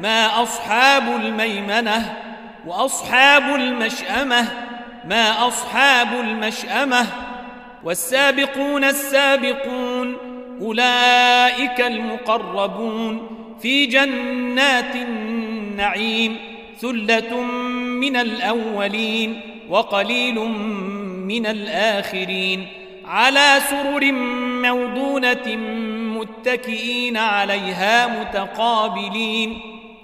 ما أصحاب الميمنة وأصحاب المشأمة ما أصحاب المشأمة. والسابقون السابقون أولئك المقربون في جنات النعيم ثلة من الأولين وقليل من الآخرين. على سرر موضونة متكئين عليها متقابلين.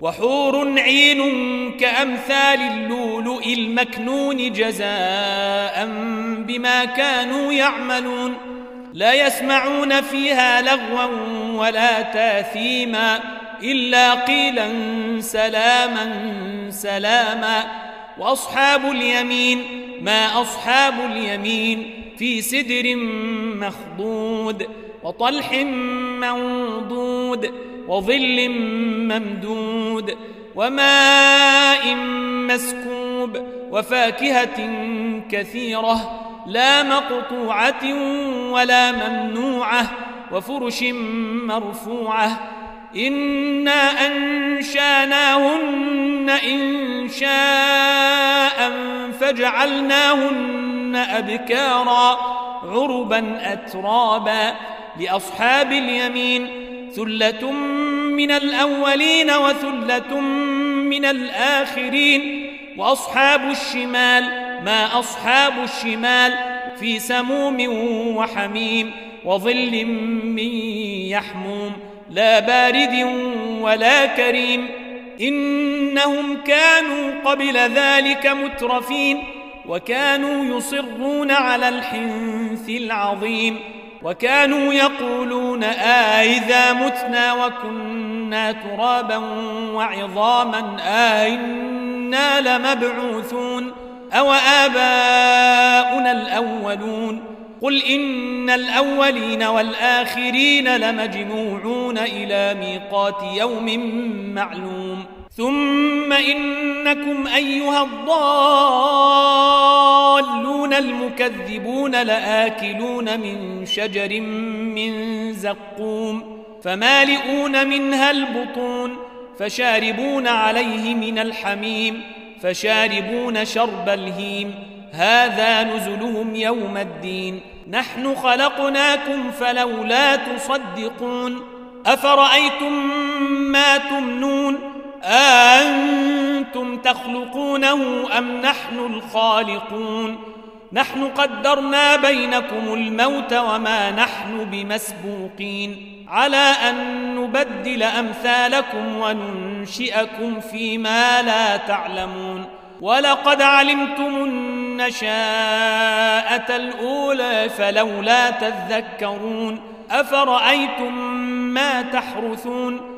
وحور عين كأمثال اللؤلؤ المكنون جزاء بما كانوا يعملون. لا يسمعون فيها لغوا ولا تاثيما إلا قيلا سلاما سلاما. وأصحاب اليمين ما أصحاب اليمين في سدر مخضود وطلح منضود. وظل ممدود وماء مسكوب وفاكهة كثيرة لا مقطوعة ولا ممنوعة وفرش مرفوعة إنا أنشأناهن إن شاء فجعلناهن أبكارا عربا أترابا لأصحاب اليمين ثلة من الأولين وثلة من الآخرين وأصحاب الشمال ما أصحاب الشمال في سموم وحميم وظل من يحموم لا بارد ولا كريم إنهم كانوا قبل ذلك مترفين وكانوا يصرون على الحنث العظيم وكانوا يقولون آئذا متنا وكنا ترابا وعظاما آئنا لمبعوثون. أو آباؤنا الأولون. قل إن الأولين والآخرين لمجموعون إلى ميقات يوم معلوم. ثم إنكم أيها الضالون المكذبون لآكلون من شجر من زقوم فمالئون منها البطون فشاربون عليه من الحميم فشاربون شرب الهيم. هذا نزلهم يوم الدين. نحن خلقناكم فلولا تصدقون. أفرأيتم ما تمنون؟ أنتم تخلقونه أم نحن الخالقون؟ نحن قدرنا بينكم الموت وما نحن بمسبوقين. على أن نبدل أمثالكم وننشئكم فيما لا تعلمون. ولقد علمتم النشاءة الأولى فلولا تذكرون. أفرأيتم ما تحرثون؟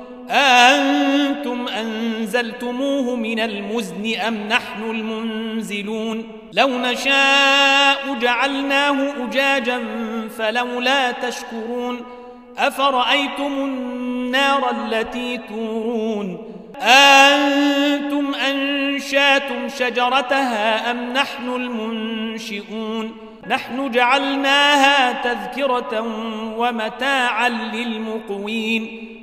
أنتم أنزلتموه من المزن أم نحن المنزلون لو نشاء جعلناه أجاجا فلولا تشكرون أفرأيتم النار التي تورون أنتم أنشاتم شجرتها أم نحن المنشئون نحن جعلناها تذكرة ومتاعا للمقوين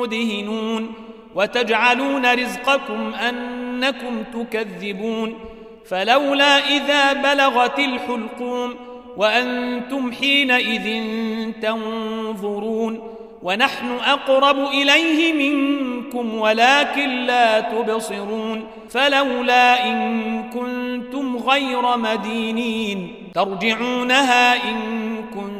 مدهنون وتجعلون رزقكم أنكم تكذبون فلولا إذا بلغت الحلقوم وأنتم حينئذ تنظرون ونحن أقرب إليه منكم ولكن لا تبصرون فلولا إن كنتم غير مدينين ترجعونها إن كنتم